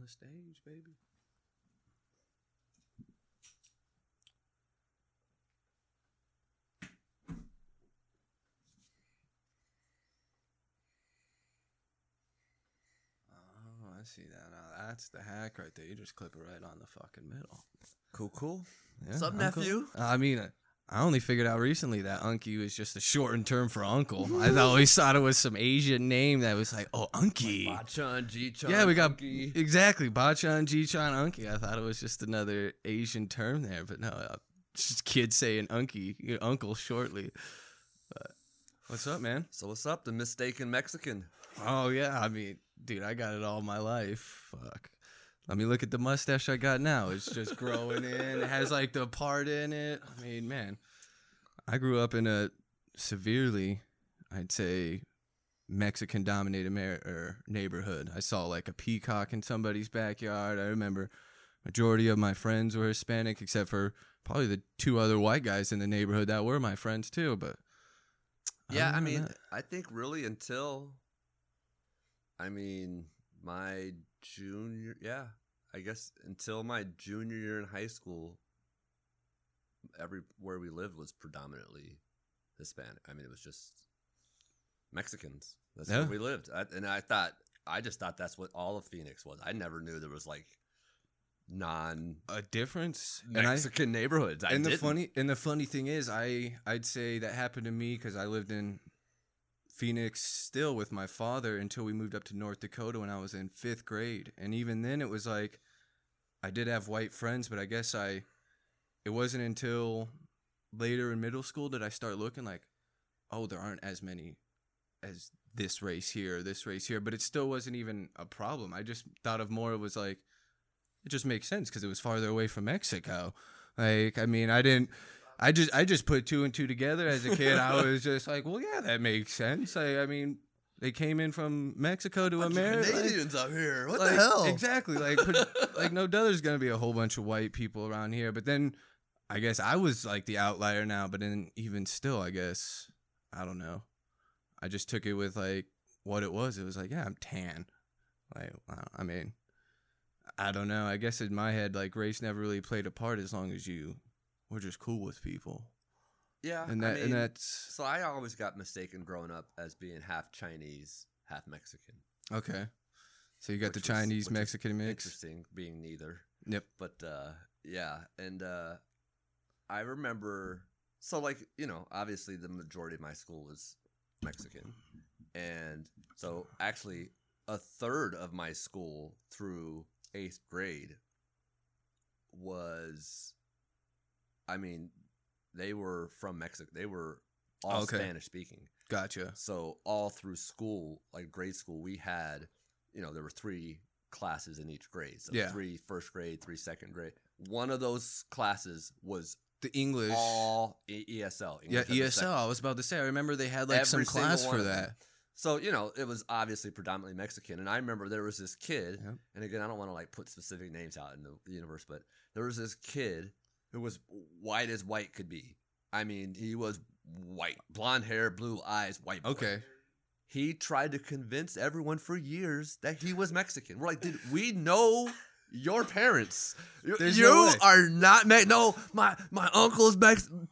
on the stage, baby. Oh, I see that. Now that's the hack right there. You just clip it right on the fucking middle. Cool, cool. Yeah, What's up, uncle. nephew? I mean, uh, I only figured out recently that Unky was just a shortened term for uncle. I always thought it was some Asian name that was like, oh, Unky. Bachan, G-chan, yeah, we got Funky. exactly Bachan, Jichan, Unky. I thought it was just another Asian term there, but no, uh, just kids saying Unky, you know, uncle shortly. But what's up, man? So what's up, the mistaken Mexican? Oh yeah, I mean, dude, I got it all my life. Fuck. Let me look at the mustache I got now. It's just growing in. It has like the part in it. I mean, man, I grew up in a severely, I'd say, Mexican dominated mar- er, neighborhood. I saw like a peacock in somebody's backyard. I remember majority of my friends were Hispanic, except for probably the two other white guys in the neighborhood that were my friends too. But Yeah, I mean, that- I think really until, I mean, my junior, yeah, I guess until my junior year in high school, everywhere we lived was predominantly Hispanic. I mean, it was just Mexicans. That's Yeah. where we lived, I, and I thought, I just thought that's what all of Phoenix was. I never knew there was like non a difference. And I- Mexican neighborhoods. I and the didn't. funny and the funny thing is, I I'd say that happened to me because I lived in Phoenix still with my father until we moved up to North Dakota when I was in fifth grade, and even then it was like I did have white friends, but I guess I it wasn't until later in middle school that I start looking like, oh, there aren't as many as this race here, this race here, but it still wasn't even a problem. I just thought of more. It was like it just makes sense because it was farther away from Mexico. Like, I mean, I didn't. I just I just put two and two together as a kid. I was just like, well, yeah, that makes sense. I, I mean, they came in from Mexico to America. like- Canadians up here. What like, the hell? Exactly. Like, put- like no doubt there's gonna be a whole bunch of white people around here. But then, I guess I was like the outlier now. But then, even still, I guess I don't know. I just took it with like what it was. It was like, yeah, I'm tan. Like, I mean, I don't know. I guess in my head, like race never really played a part as long as you were just cool with people. Yeah, And I that mean, and that's So I always got mistaken growing up as being half Chinese, half Mexican. okay. So you got the Chinese is Mexican mix. Interesting being neither. Yep. But uh yeah, and uh I remember so like, you know, obviously the majority of my school was Mexican. And so actually a third of my school through 8th grade was I mean, they were from Mexico. They were all Okay. Spanish speaking. Gotcha. So all through school, like grade school, we had, you know, there were three classes in each grade. So Yeah. three first grade, three second grade. One of those classes was The English. all ESL. Yeah, English a ESL. I was about to say. I remember they had like some Every single class for that. So you know, it was obviously predominantly Mexican, and I remember there was this kid, Yep. and again, I don't want to like put specific names out in the universe, but there was this kid who was white as white could be. I mean, he was white, blonde hair, blue eyes, white. boy. Okay. he tried to convince everyone for years that he was Mexican. We're like, dude, we know your parents. You, There's you no are not Me- No, my my uncle's Mexican.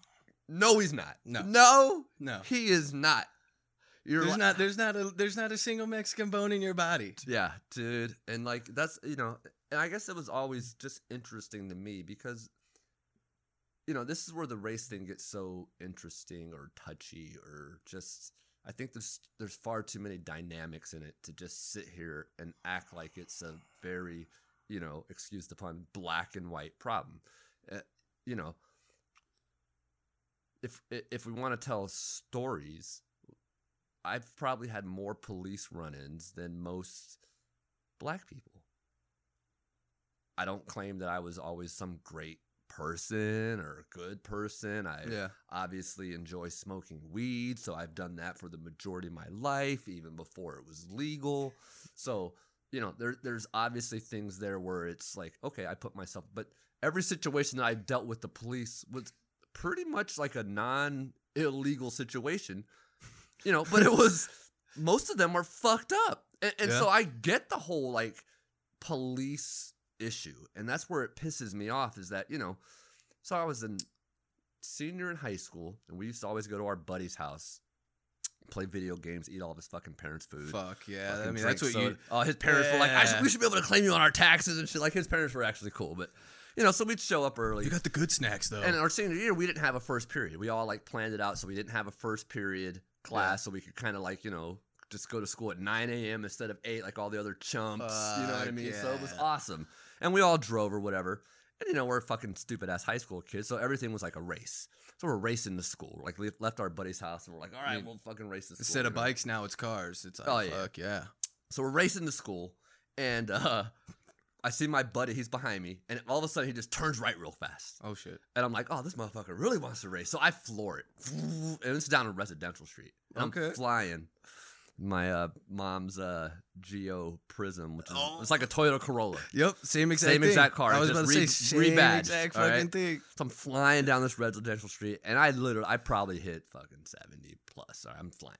No, he's not. No. no, No. he is not. You're There's li- not there's not a there's not a single Mexican bone in your body. yeah, dude, and like that's you know, and I guess it was always just interesting to me because. You know, this is where the race thing gets so interesting or touchy or just I think there's there's far too many dynamics in it to just sit here and act like it's a very, you know, excuse the pun, black and white problem. Uh, you know, if if we want to tell stories, I've probably had more police run-ins than most black people. I don't claim that I was always some great person or a good person. I Yeah. obviously enjoy smoking weed, so I've done that for the majority of my life, even before it was legal. So, you know, there there's obviously things there where it's like, okay, I put myself but every situation that I've dealt with the police was pretty much like a non illegal situation. You know, but it was most of them were fucked up. And, and Yeah. so I get the whole like police issue, and that's where it pisses me off. Is that you know, so I was a senior in high school, and we used to always go to our buddy's house, play video games, eat all of his fucking parents' food. Fuck yeah. fucking I mean, that's what soda. you. Oh, his parents were like, I should, we should be able to claim you on our taxes and shit. Like his parents were actually cool, but you know, so we'd show up early. You got the good snacks though. And our senior year, we didn't have a first period. We all like planned it out, so we didn't have a first period class, so we could kind of like you know just go to school at 9 a.m. instead of 8 like all the other chumps. you know what I mean? So it was awesome, and we all drove or whatever. And you know we're fucking stupid ass high school kids, so everything was like a race. So we're racing to school. We're, like we left our buddy's house, and we're like, all right, mean, we'll fucking race to school. Instead of know? bikes, now it's cars. It's like, Oh, yeah. fuck yeah. So we're racing to school, and uh, I see my buddy. He's behind me, and all of a sudden he just turns right real fast. Oh shit. And I'm like, oh, this motherfucker really wants to race. So I floor it. And it's down a residential street. And I'm flying my uh, mom's uh, Geo Prizm, which is Oh. it's like a Toyota Corolla. Yep. Same exact. Same thing. exact car, I was just about to re- say same rebadged, exact all right? fucking thing. So I'm flying down this residential street, and I literally, I probably hit fucking 70 plus. All right, I'm flying.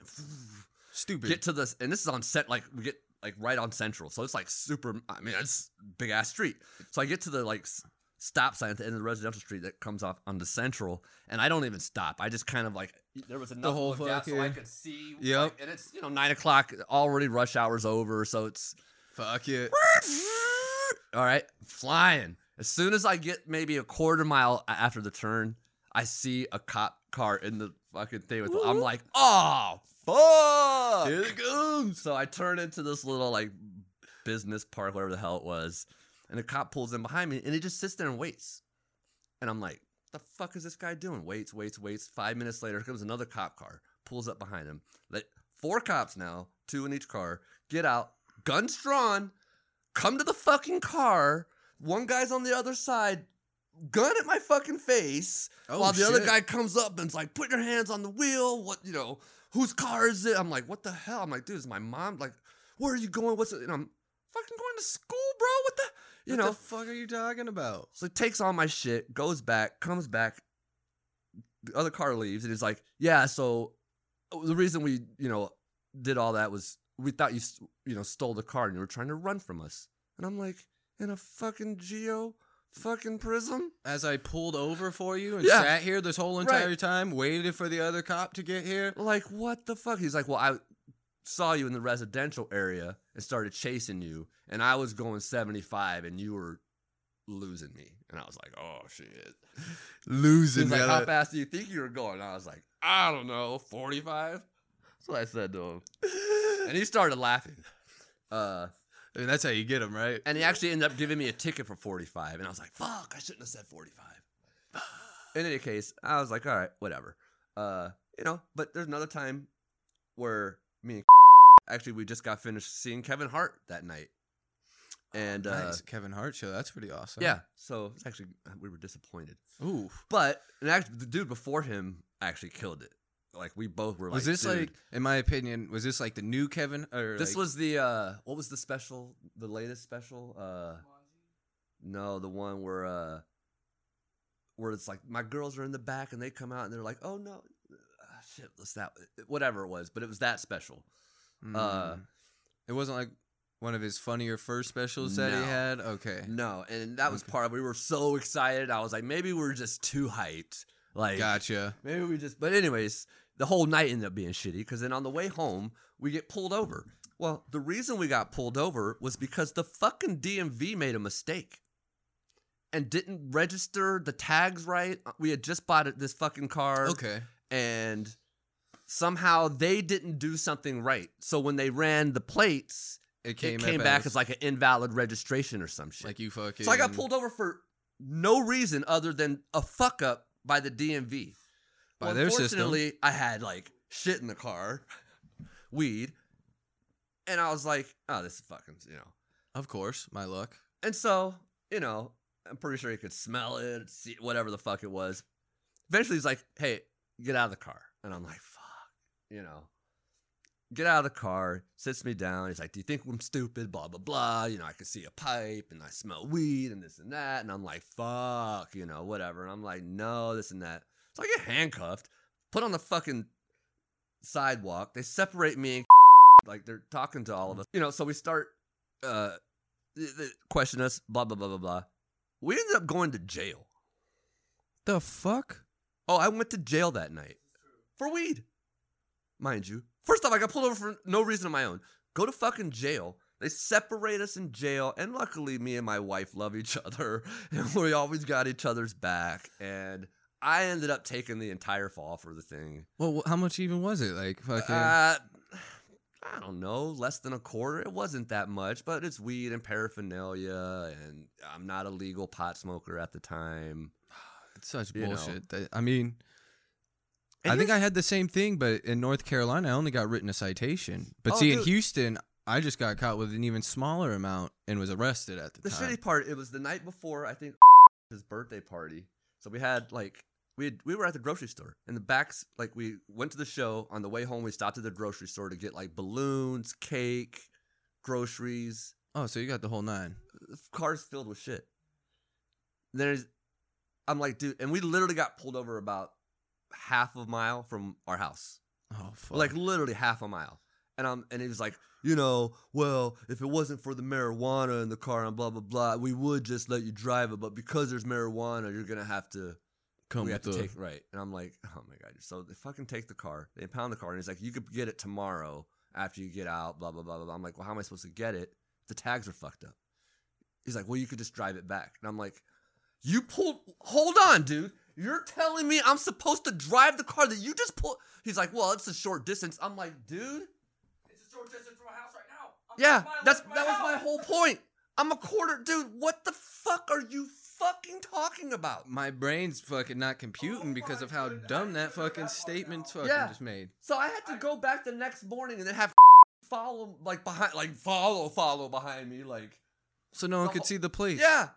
Stupid. Get to this, and this is on set, like, we get like right on Central. So it's like super, I mean, it's big ass street. So I get to the like s- stop sign at the end of the residential street that comes off onto Central, and I don't even stop. I just kind of like, there was enough whole of a gap so I could see. Yep. like, and it's, you know, nine o'clock, already rush hour's over. So it's, Fuck it. all right, flying. As soon as I get maybe a quarter mile after the turn, I see a cop car in the fucking thing with. I'm like, oh fuck! Here it comes. So I turn into this little like business park, whatever the hell it was, and the cop pulls in behind me, and he just sits there and waits. And I'm like, the fuck is this guy doing? Waits, waits, waits. Five minutes later, comes another cop car, pulls up behind him. Like four cops now, two in each car, get out, guns drawn, come to the fucking car. One guy's on the other side, gun at my fucking face, Oh, while the other guy comes up and's like, put your hands on the wheel. What you know? Whose car is it? I'm like, what the hell? I'm like, dude, is my mom. Like, where are you going? What's it? And I'm fucking going to school, bro. What the? You what know. the fuck are you talking about? So he takes all my shit, goes back, comes back. The other car leaves, and he's like, "Yeah, so uh, the reason we, you know, did all that was we thought you, you know, stole the car and you were trying to run from us." And I'm like, "In a fucking Geo, fucking Prizm." As I pulled over for you and Yeah. sat here this whole entire Right. time, waited for the other cop to get here. Like, what the fuck? He's like, "Well, I saw you in the residential area and started chasing you, and I was going 75, and you were losing me." And I was like, "Oh shit." Losing. He's like, how fast do you think you were going? I was like, I don't know, 45? That's what I said to him. And he started laughing. Uh, I mean, that's how you get them, right? and he actually ended up giving me a ticket for 45. And I was like, fuck, I shouldn't have said 45. In any case, I was like, all right, whatever. Uh, you know, but there's another time where me and actually we just got finished seeing Kevin Hart that night. And uh, nice. Kevin Hart show. That's pretty awesome. yeah, so it's actually we were disappointed. Ooh. But and actually, the dude before him actually killed it. Like we both were like, Was this "Dude." like, in my opinion, was this like the new Kevin? Or This like- was the uh what was the special? The latest special? Uh No, the one where uh where it's like my girls are in the back and they come out and they're like, "Oh no, ah, shit, what's that? Whatever it was, but it was that special. Uh, Mm. it wasn't like one of his funnier first specials that he had. Okay, No, and that was Okay. part of we were so excited. I was like, maybe we're just too hyped. Like gotcha. Maybe we just. But anyways, the whole night ended up being shitty because then on the way home we get pulled over. Well, the reason we got pulled over was because the fucking DMV made a mistake and didn't register the tags right. We had just bought this fucking car, Okay, and somehow they didn't do something right. So when they ran the plates, it came, it came back as like an invalid registration or some shit. like you fucking. So I got pulled over for no reason other than a fuck up by the DMV. By Well, their system. Unfortunately, I had like shit in the car, weed, and I was like, "Oh, this is fucking," you know. Of course, my luck. And so, you know, I'm pretty sure he could smell it, see whatever the fuck it was. Eventually, he's like, "Hey, get out of the car," and I'm like, "Fuck," you know. Get out of the car, sits me down. He's like, Do you think I'm stupid? Blah, blah, blah. You know, I can see a pipe and I smell weed and this and that. And I'm like, Fuck, you know, whatever. And I'm like, No, this and that. So I get handcuffed, put on the fucking sidewalk. They separate me and like they're talking to all of us. You know, so we start uh they, they question us, blah blah blah blah blah. We ended up going to jail. The fuck? Oh, I went to jail that night for weed, mind you. First off, I got pulled over for no reason of my own. Go to fucking jail. They separate us in jail, and luckily, me and my wife love each other, and we always got each other's back. And I ended up taking the entire fall for the thing. Well, how much even was it? Like fucking. Uh, I don't know, less than a quarter. It wasn't that much, but it's weed and paraphernalia, and I'm not a legal pot smoker at the time. it's such you bullshit. I mean, And I think I had the same thing, but in North Carolina, I only got written a citation. But Oh, see, in dude. Houston, I just got caught with an even smaller amount and was arrested at the, the time. shitty part. It was the night before I think his birthday party, so we had like we had, we were at the grocery store in the backs. Like we went to the show on the way home. We stopped at the grocery store to get like balloons, cake, groceries. oh, so you got the whole nine. cars filled with shit. There's, I'm like, dude, and we literally got pulled over about half a mile from our house, Oh, fuck. like literally half a mile. And I'm, and he was like, you know, well, if it wasn't for the marijuana in the car and blah blah blah, we would just let you drive it, but because there's marijuana, you're gonna have to, come we with have to the. take right. And I'm like, oh my god, so they fucking take the car, they impound the car, and he's like, you could get it tomorrow after you get out, blah blah blah blah. blah. I'm like, well, how am I supposed to get it? The tags are fucked up. He's like, well, you could just drive it back. And I'm like, you pulled, hold on, dude. You're telling me I'm supposed to drive the car that you just pulled? He's like, well, it's a short distance. I'm like, dude, It's a short distance from my house right now. I'm yeah, that's from that was my whole point. I'm a quarter, dude. What the fuck are you fucking talking about? My brain's fucking not computing Oh because of how goodness, dumb that fucking that fucking statement's fucking Yeah. just made. So I had to go back the next morning and then have follow like behind, like follow, follow behind me, like So no one could whole- see the plate. yeah.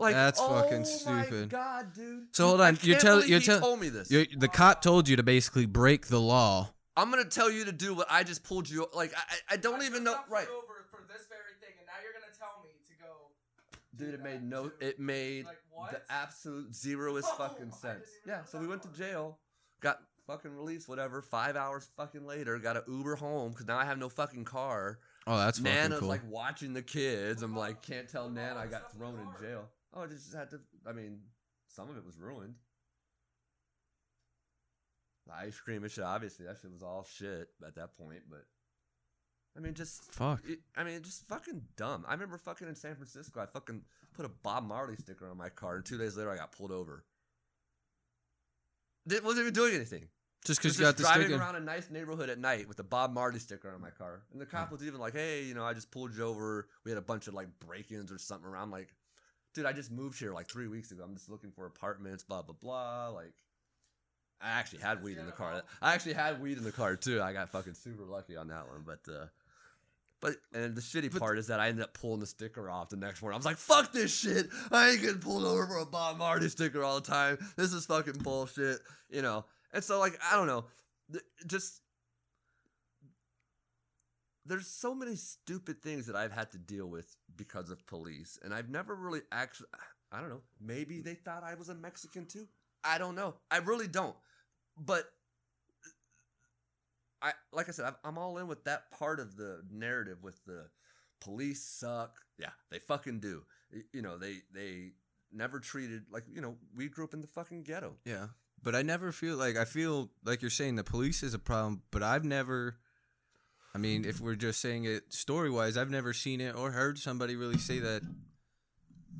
Like That's oh fucking My stupid. God, dude. So hold on, you're can't tell- believe you're he tell- told me this. You're, the cop told you to basically break the law. I'm gonna tell you to do what I just pulled you. Like I, I- I don't I even know. Right, Over for this very thing, and now you're gonna tell me to go. dude. It made no. too. It made Like the absolute zeroest Oh, fucking sense. Yeah. So we went to jail, got fucking released, whatever. Five hours fucking later, got an Uber home because now I have no fucking car. Oh, that's fucking cool. Nana's cool. like watching the kids. I'm like, can't tell What Nana I got thrown in car? jail. Oh, I just had to. I mean, some of it was ruined. The ice cream and shit. Obviously, that shit was all shit at that point. But I mean, just Fuck. it, I mean, just fucking dumb. I remember fucking in San Francisco, I fucking put a Bob Marley sticker on my car, and two days later, I got pulled over. Didn't wasn't even doing anything. Just because you got driving sticker. around a nice neighborhood at night with a Bob Marley sticker on my car, and the cop hmm. was even like, "Hey, you know, I just pulled you over. We had a bunch of like break-ins or something around." I'm like, dude, I just moved here like three weeks ago. I'm just looking for apartments, blah blah blah. Like, I actually had weed in the car. I actually had weed in the car too. I got fucking super lucky on that one, but. uh but and the shitty part is that I ended up pulling the sticker off the next morning. I was like, "Fuck this shit! I ain't getting pulled over for a Bob Marley sticker all the time. This is fucking bullshit." You know. And so, like, I don't know, Th- just there's so many stupid things that I've had to deal with because of police, and I've never really actually. I don't know. Maybe they thought I was a Mexican too. I don't know. I really don't. But I, like I said, I'm, all in with that part of the narrative with the police suck. Yeah, they fucking do. You know, they they never treated like you know we grew up in the fucking ghetto. Yeah. But I never feel like I feel like you're saying the police is a problem, but I've never I mean, if we're just saying it story wise, I've never seen it or heard somebody really say that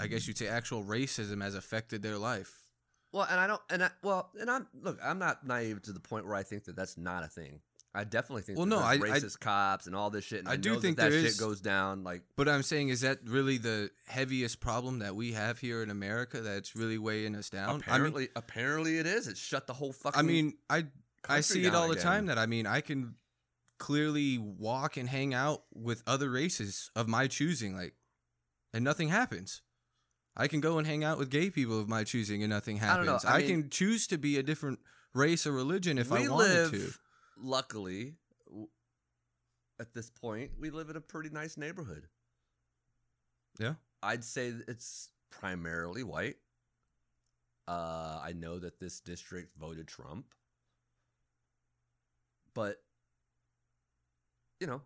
I guess you'd say actual racism has affected their life. Well, and I don't, and I, well, and I'm look, I'm not naive to the point where I think that that's not a thing. I definitely think Well, that no, I- I- racist cops and all this shit. And I, I do think that, that shit is- goes down. Like, But I'm saying is that really the heaviest problem that we have here in America that's really weighing us down? I mean, apparently, apparently it is. It shut the whole fucking. I mean, I I see it all the time that I mean, I can clearly walk and hang out with other races of my choosing like and nothing happens. I can go and hang out with gay people of my choosing and nothing I happens. I I, mean- can choose to be a different race or religion if I wanted live, to. luckily, at this point, we live in a pretty nice neighborhood. Yeah. I'd say it's primarily white. Uh, I know that this district voted Trump, but you know,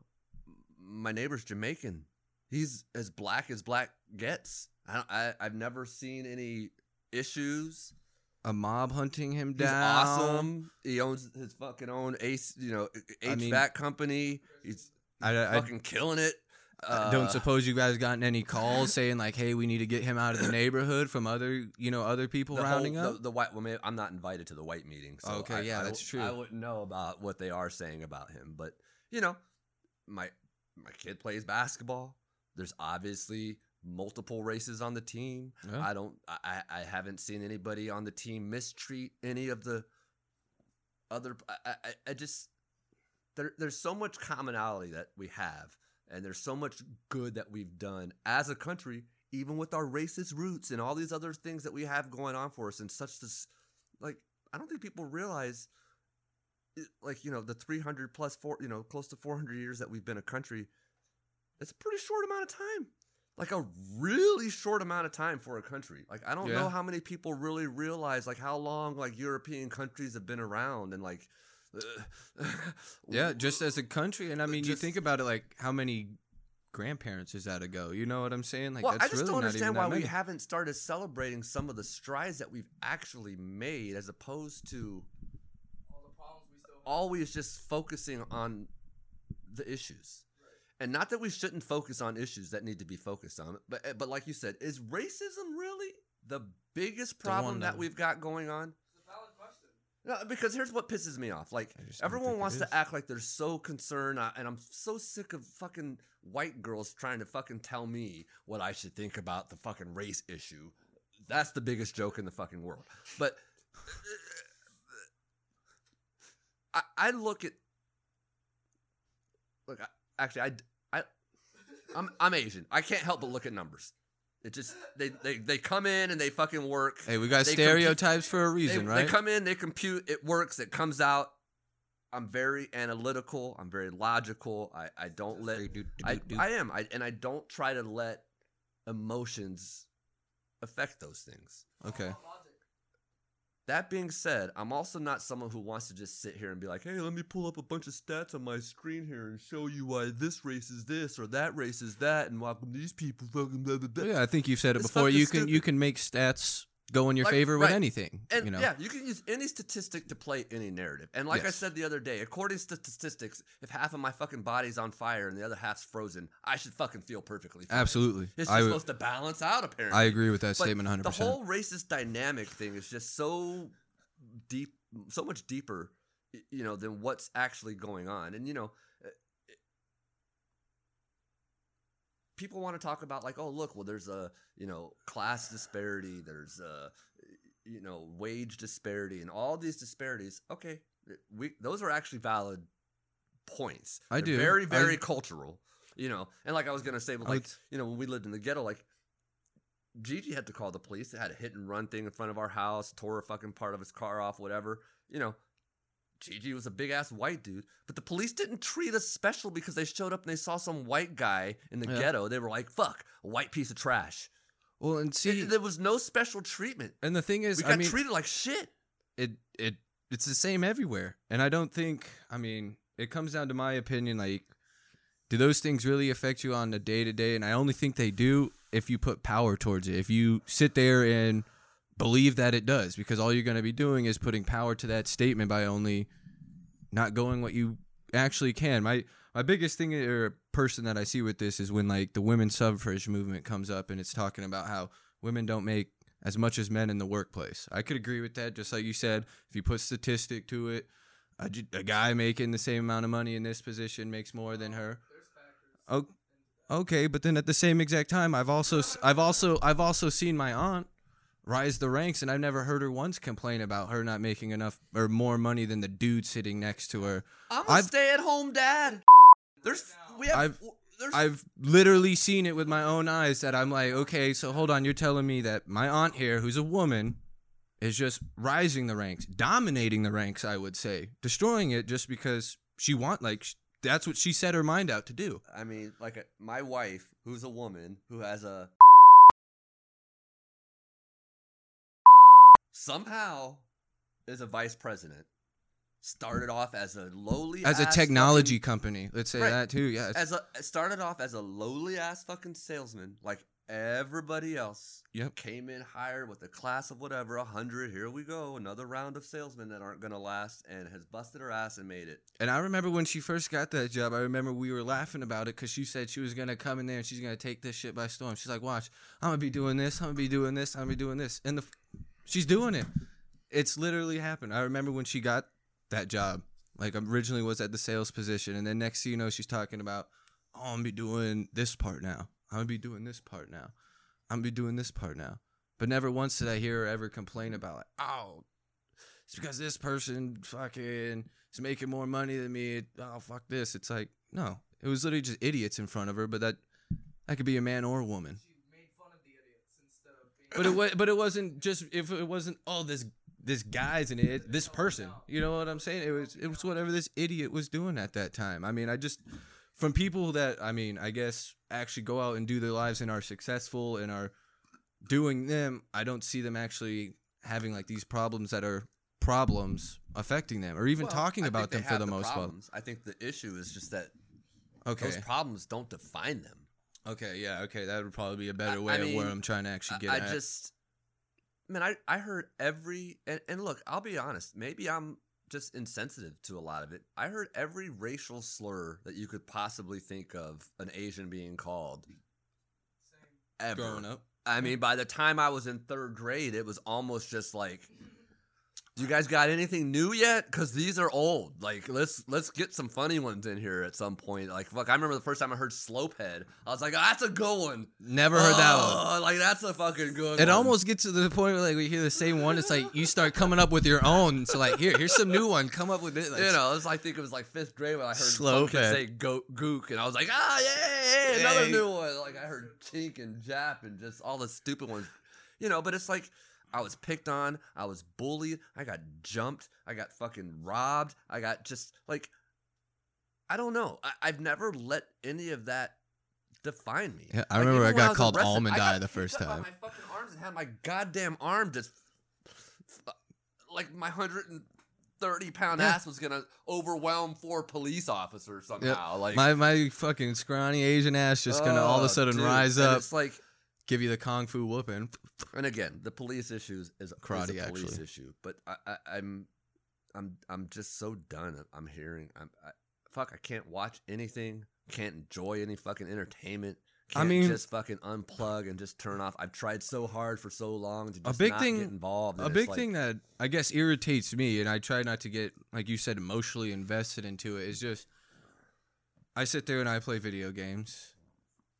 my neighbor's Jamaican, he's as black as black gets. I, I I've never seen any issues. A mob hunting him down. He's awesome. He owns his fucking own ace, you know, HVAC I mean- company. He's I, I, fucking killing it. I Uh, don't suppose you guys gotten any calls saying like, "Hey, we need to get him out of the neighborhood from other, you know, other people rounding whole, up." The, the white. Well, I'm not invited to the white meeting. So Okay, I- yeah, I that's w- true. I wouldn't know about what they are saying about him, but you know, my my kid plays basketball. There's obviously multiple races on the team. Yeah. I don't. I I haven't seen anybody on the team mistreat any of the other. I I, I- I just there there's so much commonality that we have, and there's so much good that we've done as a country, even with our racist roots and all these other things that we have going on for us, and such this like I don't think people realize. Like you know the 300 plus four you know close to 400 years that we've been a country, it's a pretty short amount of time like a really short amount of time for a country. Like I don't Yeah. know how many people really realize like how long like European countries have been around and like uh, yeah, just as a country, and I mean, you think about it, like how many grandparents is that ago? You know what I'm saying? Like, well, that's I just really don't understand why we haven't started celebrating some of the strides that we've actually made, as opposed to All the problems we still have. Always just focusing on the issues. And not that we shouldn't focus on issues that need to be focused on, but eh, but like you said, is racism really the biggest The problem that that- we've got going on? It's a valid question. No, because here's what pisses me off. Like I just don't everyone wants to act like they're so concerned, uh, and I'm so sick of fucking white girls trying to fucking tell me what I should think about the fucking race issue. That's the biggest joke in the fucking world. But I, I look at look. I, actually, I, I, I'm I'm Asian. I can't help but look at numbers. It just they they, they come in and they fucking work. Hey, we got They stereotypes for a reason, they right? They come in, they compute, it works, it comes out. I'm very analytical. I'm very logical. I, I don't let I, I am I, and I don't try to let emotions affect those things. Okay. That being said, I'm also not someone who wants to just sit here and be like, "Hey, let me pull up a bunch of stats on my screen here and show you why this race is this or that race is that, and why these people fucking blah blah blah." yeah, I think you've said it It's before. You can you can make stats go in your Like, favor with right. anything. And you know, yeah, you can use any statistic to play any narrative. And like I said the other day, according to statistics, if half of my fucking body's on fire and the other half's frozen, I should fucking feel perfectly fine. absolutely. It's just I, supposed to balance out, apparently. I agree with that But statement 100. The whole racist dynamic thing is just so deep, so much deeper, you know, than what's actually going on. And you know, uh, people want to talk about like, oh, look, well, there's a you know class disparity, there's a you know wage disparity, and all these disparities. Okay, we those are actually valid points. I They're do. very, I- very cultural. You know, and like I was gonna say, but like you know, when we lived in the ghetto, like Gigi had to call the police. They had a hit and run thing in front of our house, tore a fucking part of his car off, whatever. You know, Gigi was a big ass white dude, but the police didn't treat us special because they showed up and they saw some white guy in the Yeah. ghetto. They were like, "Fuck, a white piece of trash." Well, and see, It- there was no special treatment. and the thing is, We got I mean, treated like shit. it it it's the same everywhere and i don't think i mean it comes down to my opinion like do those things really affect you on a day to day and i only think they do if you put power towards it if you sit there and believe that it does because all you're going to be doing is putting power to that statement by only not going what you actually can my my biggest thing or person that i see with this is when like the women's suffrage movement comes up and it's talking about how women don't make as much as men in the workplace. I could agree with that. Just like you said, if you put statistic to it, a guy making the same amount of money in this position makes more than her. Oh, okay, but then at the same exact time, I've also I've also I've also seen my aunt rise the ranks, and I've never heard her once complain about her not making enough or more money than the dude sitting next to her. I'm a I've- stay-at-home dad. There's we have I've- there's I've literally seen it with my own eyes that I'm like, okay, so hold on, you're telling me that my aunt here, who's a woman, is just rising the ranks, dominating the ranks, I would say, destroying it just because she want like that's what she set her mind out to do. I mean, like a, my wife, who's a woman who has a somehow is a vice president. started off as a lowly As a technology company, let's say Right. that too. Yeah. as a started off as a lowly ass fucking salesman, like everybody else. Yep. Came in hired with a class of whatever, a hundred. Here we go, another round of salesmen that aren't gonna last, and has busted her ass and made it. And I remember when she first got that job, I remember we were laughing about it because she said she was gonna come in there and she's gonna take this shit by storm. She's like, "Watch, I'm gonna be doing this. I'm gonna be doing this. I'm gonna be doing this." And the, she's doing it. It's literally happened. I remember when she got that job. Like originally was at the sales position, and then next thing you know, she's talking about, "Oh, I'm gonna be doing this part now. I'm gonna be doing this part now. I'm gonna be doing this part now." But never once did I hear her ever complain about like, "Oh, it's because this person fucking is making more money than me. Oh fuck this. It's like no, it was literally just idiots in front of her. But that that could be a man or a woman. She made fun of the idiots instead of being. But it was but it wasn't just if it wasn't oh this this guy's an idiot. This person, you know what I'm saying? It was it was whatever this idiot was doing at that time. I mean, I just from people that I mean, I guess actually go out and do their lives and are successful and are doing them. I don't see them actually having like these problems that are problems affecting them or even Well, talking about them for have the most part. I think the issue is just that Okay. those problems don't define them. Okay, yeah, okay, that would probably be a better I- way I of where I'm trying to actually get I, I at. just, man, I, I heard every, and, and look, I'll be honest, maybe I'm just insensitive to a lot of it. I heard every racial slur that you could possibly think of an Asian being called Same. ever. growing up. I mean, by the time I was in third grade, it was almost just like, "Do you guys got anything new yet? Because these are old. Like, let's let's get some funny ones in here at some point. Like, fuck, I remember the first time I heard Slopehead, I was like, oh, "That's a good one." Never heard that one. Oh, Like, that's a fucking good. One. It one. almost gets to the point where like we hear the same one. It's like you start coming up with your own. So like here, here's some new one. Come up with it. Like, you know, it was like I think it was like fifth grade when I heard some say "go gook," and I was like, "Ah, yeah, yeah, another new one." Like I heard Chink and Jap and just all the stupid ones, you know. But it's like I was picked on, I was bullied, I got jumped, I got fucking robbed, I got just like I don't know. I, I've never let any of that define me. Yeah, I Like, remember I got was called Almond I Eye the first time. My fucking arms and had my goddamn arm just like my hundred and thirty pound Yeah. ass was gonna overwhelm four police officers somehow. Like my my fucking scrawny Asian ass just gonna oh, all of oh, a sudden dude. rise up, It's like, give you the kung fu whooping. and again, the police issues is, Karate, is a police actually. issue. But I, I, I'm, I'm, I'm just so done. I'm hearing. I'm, I, fuck. I can't watch anything. Can't enjoy any fucking entertainment. I Can't mean- just fucking unplug and just turn off. I've tried so hard for so long to A just big not thing- get involved. A big like- thing that I guess irritates me, and I try not to get, like you said, emotionally invested into it, is just I sit there and I play video games,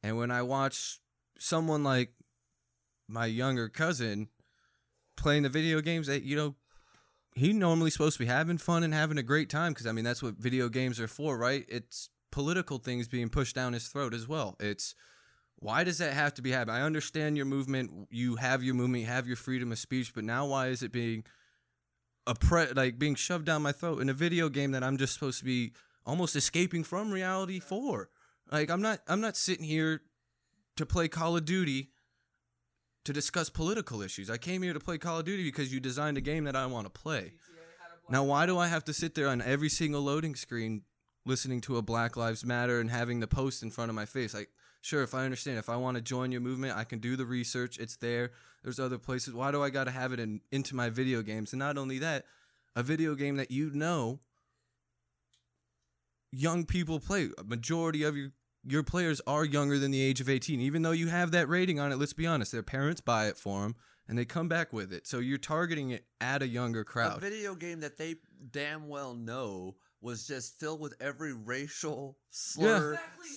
and when I watch someone like my younger cousin playing the video games, that you know, he normally supposed to be having fun and having a great time because I mean that's what video games are for, right? It's political things being pushed down his throat as well. It's why does that have to be happening? I understand your movement. You have your movement. You have your freedom of speech. But now, why is it being a pre- like being shoved down my throat in a video game that I'm just supposed to be almost escaping from reality for? Like I'm not. I'm not sitting here to play Call of Duty to discuss political issues. I came here to play Call of Duty because you designed a game that I want to play. Now, why do I have to sit there on every single loading screen listening to a Black Lives Matter and having the post in front of my face? Like, sure, if I understand, if I want to join your movement, I can do the research. It's there. There's other places. Why do I got to have it in, into my video games? And not only that, a video game that you know young people play. A majority of your your players are younger than the age of 18. Even though you have that rating on it, let's be honest, their parents buy it for them and they come back with it. So you're targeting it at a younger crowd. a video game that they damn well know was just filled with every racial slur, Exactly.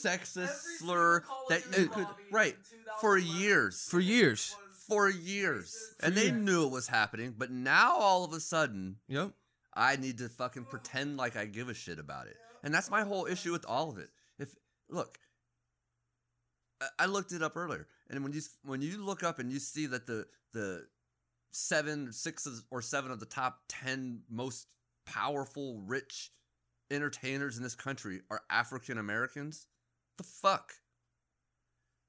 sexist Every slur that you could lobby right for years, For years. for years, racist. and they knew it was happening. But now all of a sudden, Yep. I need to fucking pretend like I give a shit about it. And that's my whole issue with all of it. Look, I- looked it up earlier, and when you when you look up and you see that the the seven, six or seven of the top ten most powerful, rich entertainers in this country are African Americans, the fuck.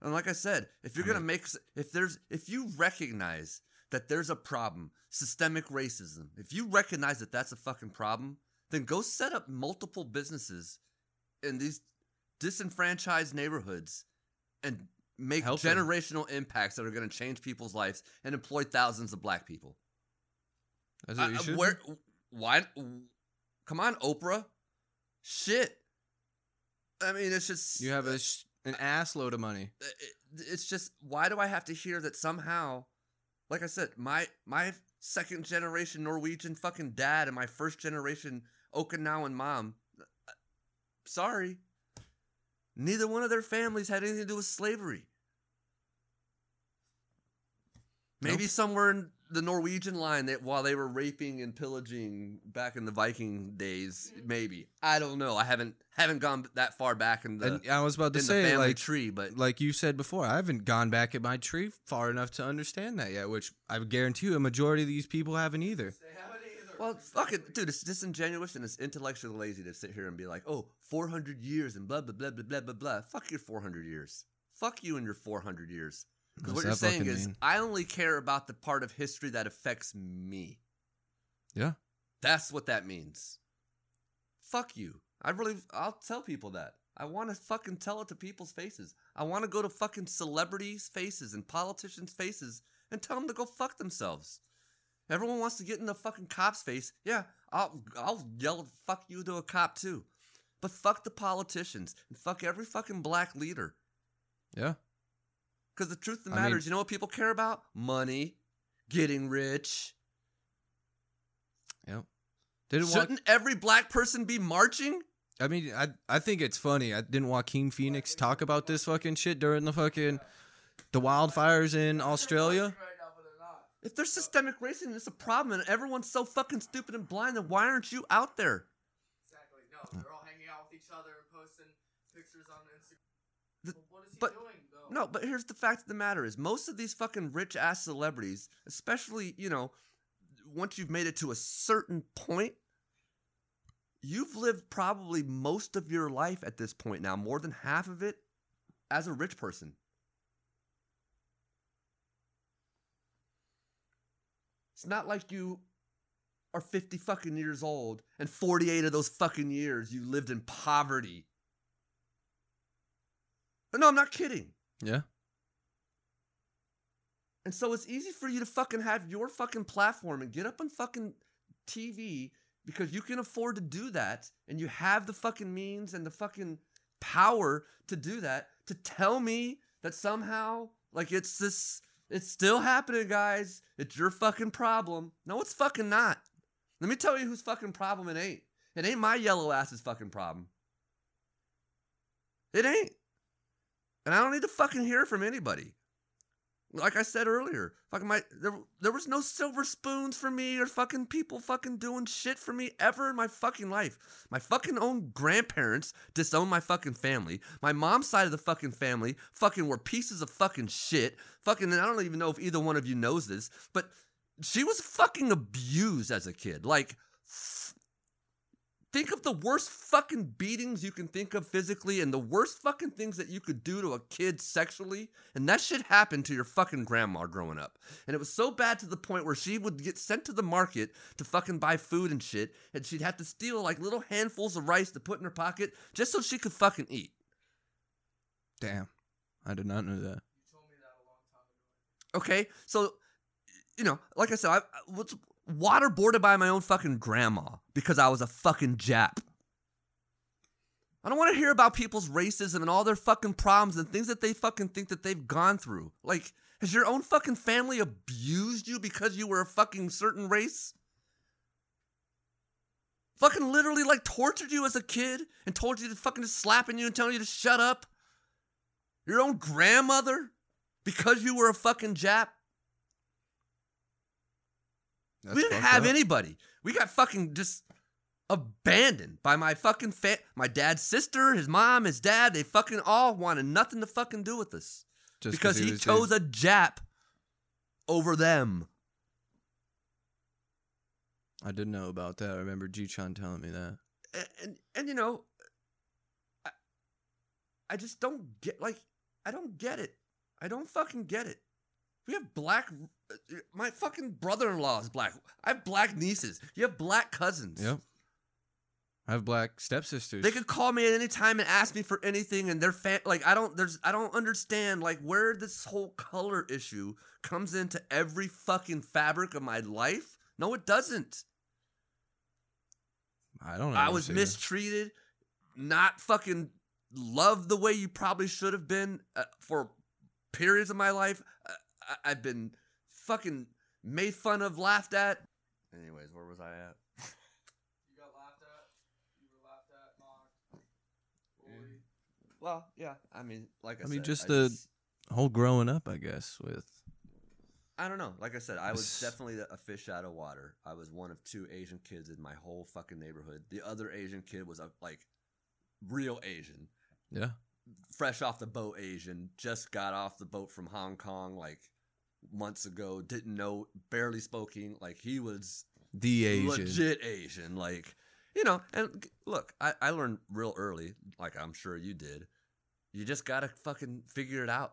And like I said, if you're I gonna make, if there's, if you recognize that there's a problem, systemic racism, if you recognize that that's a fucking problem, then go set up multiple businesses in these disenfranchised neighborhoods and make Help generational impacts that are going to change people's lives and employ thousands of black people. That's what you I- I- should. where? Why? Come on, Oprah. Shit. I mean, it's just you have a sh- an ass load of money. it- it's just why do I have to hear that somehow? Like I said, my my second generation Norwegian fucking dad and my first generation Okinawan mom. uh, Sorry, neither one of their families had anything to do with slavery. Maybe Nope. somewhere in the Norwegian line that while they were raping and pillaging back in the Viking days, mm-hmm. maybe I don't know. I haven't haven't gone that far back in the and I was about to in the say, family like, tree, but like you said before, I haven't gone back at my tree far enough to understand that yet. Which I guarantee you, a majority of these people haven't either. They haven't either. Well, fuck it, dude. It's disingenuous and it's intellectually lazy to sit here and be like, "Oh, 400 years and blah blah blah blah blah blah blah." Fuck your 400 years. Fuck you and your 400 years. Because what you're saying is, mean? I only care about the part of history that affects me. Yeah. That's what that means. Fuck you. I really, I'll tell people that. I want to fucking tell it to people's faces. I want to go to fucking celebrities' faces and politicians' faces and tell them to go fuck themselves. Everyone wants to get in the fucking cop's face. Yeah, I'll I'll yell fuck you to a cop too. But fuck the politicians and fuck every fucking black leader. Yeah. Because the truth of the I matter mean- is, you know what people care about? Money, getting rich. Yep. Didn't Shouldn't every black person be marching? I mean, I I think it's funny. I didn't Joaquin Phoenix talk about this fucking shit during the fucking the wildfires in Australia. Right now, but they're not. If there's systemic racism, it's a problem, and everyone's so fucking stupid and blind, then why aren't you out there? Exactly. No, they're all hanging out with each other, and posting pictures on Instagram. The- but what is he but- doing though? No, but here's the fact of the matter is most of these fucking rich ass celebrities, especially, you know, once you've made it to a certain point, you've lived probably most of your life at this point now, more than half of it, as a rich person. It's not like you are 50 fucking years old and 48 of those fucking years you lived in poverty. No, I'm not kidding. Yeah. And so it's easy for you to fucking have your fucking platform and get up on fucking TV because you can afford to do that and you have the fucking means and the fucking power to do that to tell me that somehow like it's this it's still happening guys. It's your fucking problem. No it's fucking not. Let me tell you whose fucking problem it ain't. It ain't my yellow ass's fucking problem. It ain't. And i don't need to fucking hear from anybody like I said earlier, fucking my there, there was no silver spoons for me or fucking people fucking doing shit for me ever in my fucking life. My fucking own grandparents disowned my fucking family. My mom's side of the fucking family fucking were pieces of fucking shit. Fucking and I don't even know if either one of you knows this, but she was fucking abused as a kid. Like think of the worst fucking beatings you can think of physically and the worst fucking things that you could do to a kid sexually. And that shit happened to your fucking grandma growing up. And it was so bad to the point where she would get sent to the market to fucking buy food and shit. And she'd have to steal like little handfuls of rice to put in her pocket just so she could fucking eat. Damn. I did not know that. You told me that a long time ago. Okay, so you know, like I said, I, I was waterboarded by my own fucking grandma because I was a fucking Jap. I don't want to hear about people's racism and all their fucking problems and things that they fucking think that they've gone through. Like, has your own fucking family abused you because you were a fucking certain race? Fucking literally like tortured you as a kid and told you to fucking just slapping you and telling you to shut up? Your own grandmother? Because you were a fucking Jap? That's we didn't have up. anybody. We got fucking just abandoned by my fucking fa- my dad's sister, his mom, his dad. They fucking all wanted nothing to fucking do with us Just because he was chose a- a Jap over them. I didn't know about that. I remember G-Chan telling me that. And, and and you know, I, I just don't get like I don't get it. I don't fucking get it. We have black. My fucking brother-in-law is black. I have black nieces. You have black cousins. Yep. I have black stepsisters. They could call me at any time and ask me for anything, and they're fan. Like I don't, there's, I don't understand like where this whole color issue comes into every fucking fabric of my life. No, it doesn't. I don't know. I was mistreated, not fucking loved the way you probably should have been uh, for periods of my life. Uh, I, I've been fucking made fun of, laughed at. Anyways, where was I at? You got laughed at. You were laughed at, mocked, mm. bullied. Well, yeah. I mean, like I, I mean, said, just I the- just- whole growing up, I guess. With I don't know. Like I said, I was definitely a fish out of water. I was one of two Asian kids in my whole fucking neighborhood. The other Asian kid was a like real Asian, yeah, fresh off the boat Asian, just got off the boat from Hong Kong like months ago, didn't know, barely spoking. Like he was the Asian. legit Asian. Like, you know, and look, I, I learned real early, like I'm sure you did. You just gotta fucking figure it out.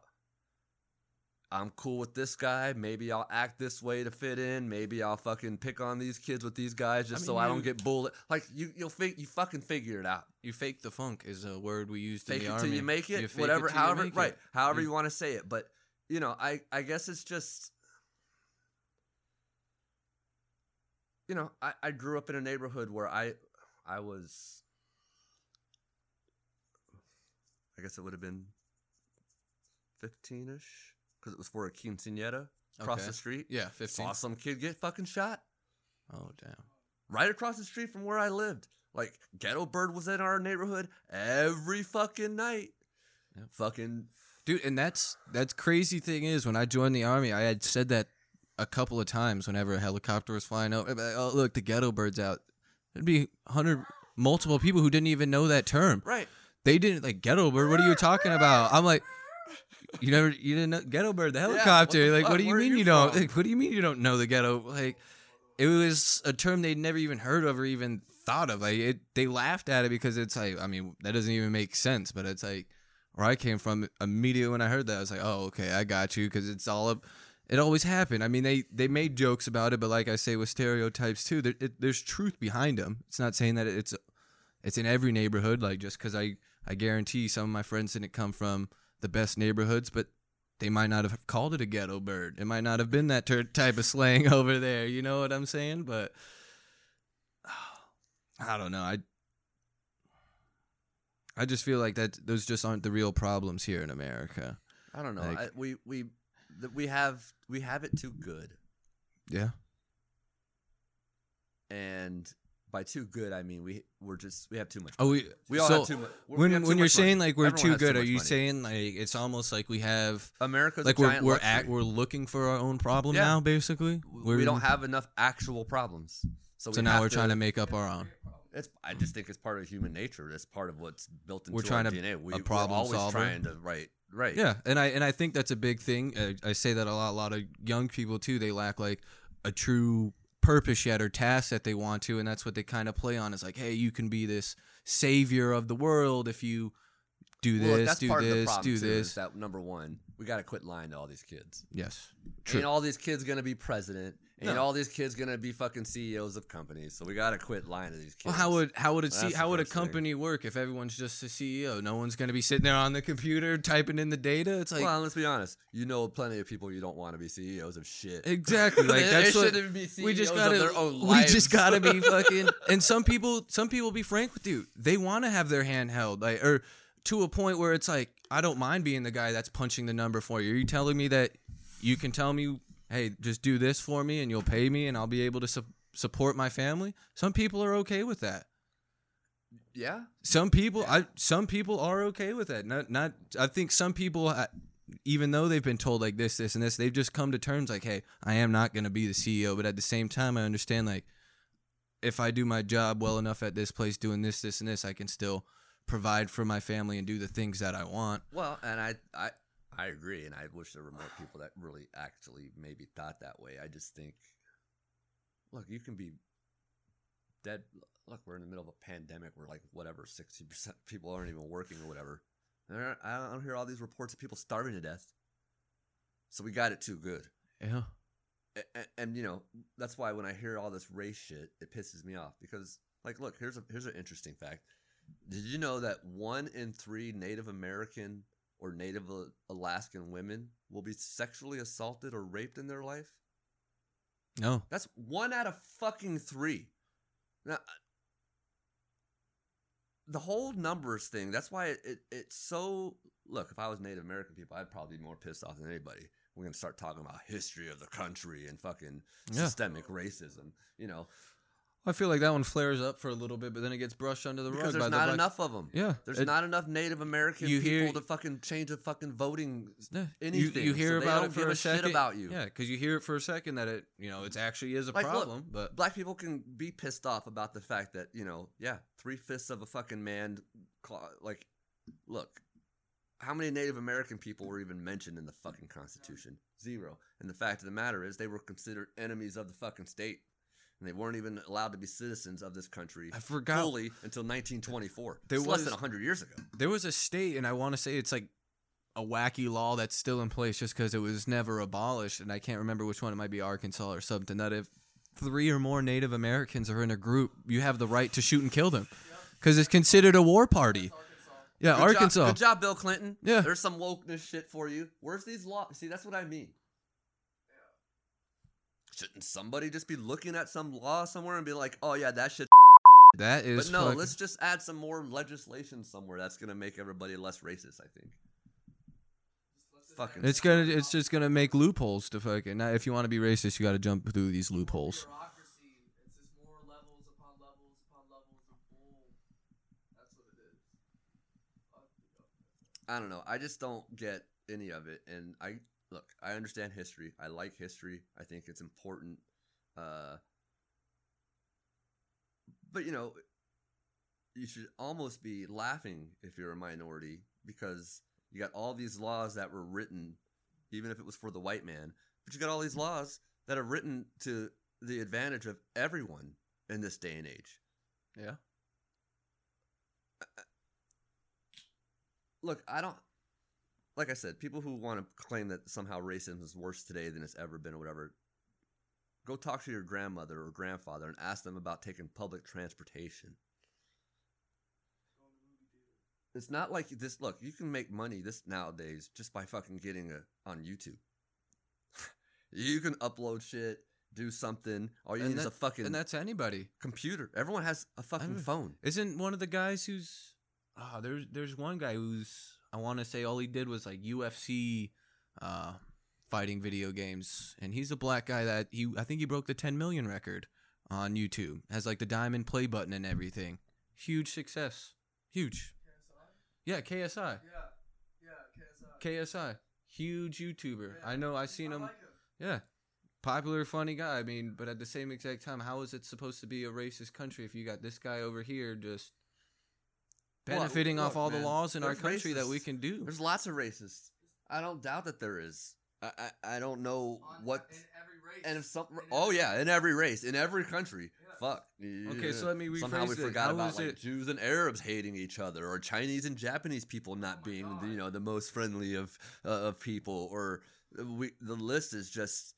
I'm cool with this guy. Maybe I'll act this way to fit in. Maybe I'll fucking pick on these kids with these guys just I so mean, I don't get bullied. Like you, you'll fig- you fucking figure it out. You fake the funk is a word we used Fake in it the till army. you make it. You whatever, till however, right, it. however You- you want to say it. But you know, I, I guess it's just, you know, I, I grew up in a neighborhood where I, I was, I guess it would have been fifteen ish because it was for a quinceanera across Okay. the street. Yeah, fifteen. Saw some kid get fucking shot Oh damn. right across the street from where I lived. Like Ghetto Bird was in our neighborhood every fucking night. Yep. Fucking Dude, and that's that's crazy thing is when I joined the army, I had said that a couple of times whenever a helicopter was flying over. Oh look, the ghetto birds out. There'd be hundred multiple people who didn't even know that term. right. They didn't like ghetto bird. What are you talking about? I'm like, you never, you didn't know ghetto bird, the what the helicopter. like, fuck? what do you Where mean you you, don't? Like, what do you mean you don't know the ghetto? Like, it was a term they'd never even heard of or even thought of. Like, it, they laughed at it because it's like, I mean, that doesn't even make sense. But it's like, where I came from, immediately when I heard that, I was like, oh, okay, I got you, because it's all up. It always happened. I mean, they they made jokes about it, but like I say with stereotypes too, there, it, there's truth behind them. It's not saying that it's it's in every neighborhood. Like just because I I guarantee some of my friends didn't come from the best neighborhoods, but they might not have called it a ghetto bird. It might not have been that ter- type of slang over there. You know what I'm saying? But I don't know. I I just feel like that those just aren't the real problems here in America. I don't know. Like- I, we we th- we have we have it too good, Yeah. and by too good I mean we we're just we have too much. Oh, we we all so have too much. When too when you're saying money. like we're Everyone too good, are you money. saying like it's almost like we have America's like we're we're at we're looking for our own problem Yeah. now basically. we We're- don't have enough actual problems. So, So now we're trying to make up our own. It's. I just think it's part of human nature. That's part of what's built into We're trying our to- DNA. We, a problem we're always solver. trying to right, right. Yeah, and I and I think that's a big thing. Uh, I say that a lot. A lot of young people too. They lack like a true purpose yet or task that they want to, and that's what they kind of play on. Is like, hey, you can be this savior of the world if you do Well, this, do part of the this, do too, this. That number one, we got to quit lying to all these kids. Yes, true. Ain't all these kids gonna be president? Ain't No. all these kids gonna be fucking CEOs of companies? So we got to quit lying to these kids. Well, how would how would it see how would a first thing. company work if everyone's just a CEO? No one's gonna be sitting there on the computer typing in the data. It's like well, let's be honest. You know, plenty of people you don't want to be CEOs of shit. exactly like They- that's what shouldn't be CEOs we just of gotta their own we just gotta be fucking and some people some people be frank with you they want to have their hand held like or to a point where it's like i don't mind being the guy that's punching the number for you are you telling me that you can tell me hey just do this for me and you'll pay me and i'll be able to su- support my family. Some people are okay with that. Yeah. some people i some people are okay with that. Not not i think some people uh, even though they've been told like this this and this they've just come to terms like hey i am not going to be the ceo but at the same time i understand like if i do my job well enough at this place doing this this and this i can still provide for my family and do the things that i want. Well, and I, I, I agree, and I wish there were more people that really actually maybe thought that way. I just think, look, you can be dead. Look, we're in the middle of a pandemic where like whatever, sixty percent people aren't even working or whatever. And I don't hear all these reports of people starving to death. So we got it too good. yeah and, and you know that's why when I hear all this race shit, it pisses me off because like, look, here's a here's an interesting fact. Did you know that one in three Native American or Native Alaskan women will be sexually assaulted or raped in their life? No. That's one out of fucking three. Now, uh, the whole numbers thing, that's why it, it, it's so. Look, if I was Native American people, I'd probably be more pissed off than anybody. We're going to start talking about history of the country and fucking Yeah. systemic racism, you know, I feel like that one flares up for a little bit, but then it gets brushed under the because rug there's by the not black- enough of them. Yeah, There's it- not enough Native American people hear- to fucking change a fucking voting Yeah, anything. You, you hear so about it for a, a shit second. about you. Yeah, because you hear it for a second that it, you know, it actually is a Like, look, problem. but black people can be pissed off about the fact that you know, yeah, three fifths of a fucking man, like, look, how many Native American people were even mentioned in the fucking Constitution? Zero. And the fact of the matter is, they were considered enemies of the fucking state, and they weren't even allowed to be citizens of this country I forgot fully until 1924. There It's less was- than hundred years ago. there was a state, and I want to say it's like a wacky law that's still in place just because it was never abolished, and I can't remember which one. It might be Arkansas or something. That if three or more Native Americans are in a group, you have the right to shoot and kill them because it's considered a war party. Yeah, Good job- Arkansas. good job, Bill Clinton. Yeah. There's some wokeness shit for you. Where's these laws? See, that's what I mean. Shouldn't somebody just be looking at some law somewhere and be like, "Oh yeah, that shit"? That is But no, fucking- let's just add some more legislation somewhere that's gonna make everybody less racist. I think. Fucking. It's gonna. It's just gonna make loopholes to fucking. Now, if you want to be racist, you got to jump through these loopholes. Bureaucracy. It's just more levels upon levels upon levels of bull. That's what it is. Fuck the government. I don't know. I just don't get any of it. And I look, I understand history. I like history. I think it's important. Uh, but you know, you should almost be laughing if you're a minority because you got all these laws that were written, even if it was for the white man. But you got all these laws that are written to the advantage of everyone in this day and age. Yeah. look, I don't like I said, people who want to claim that somehow racism is worse today than it's ever been or whatever. Go talk to your grandmother or grandfather and ask them about taking public transportation. It's not like this. Look, you can make money this nowadays just by fucking getting a on YouTube. you can upload shit, do something. All you And need is a fucking And that's anybody. computer. Everyone has a fucking phone. Isn't one of the guys who's oh there's there's one guy who's I want to say all he did was like UFC uh fighting video games and he's a black guy that he I think he broke the 10 million record on YouTube. Has like the diamond play button and everything. Huge success. Huge. KSI? Yeah, KSI. Yeah. Yeah, KSI. KSI. Huge YouTuber. Yeah. I know I've seen I him like him. Yeah. Popular, funny guy. I mean, but at the same exact time, how is it supposed to be a racist country if you got this guy over here just Well, benefiting off look, all the laws in our there's country that we can do? There's lots of racists. I don't doubt that there is. I I, I don't know On- what. in every race. And if some, in oh yeah, in every race, in every country, Yeah. fuck. Okay, so let me Somehow we it. forgot How about like it- Jews and Arabs hating each other, or Chinese and Japanese people not Oh being, God. the, you know, the most friendly of uh, of people, or we. The list is just,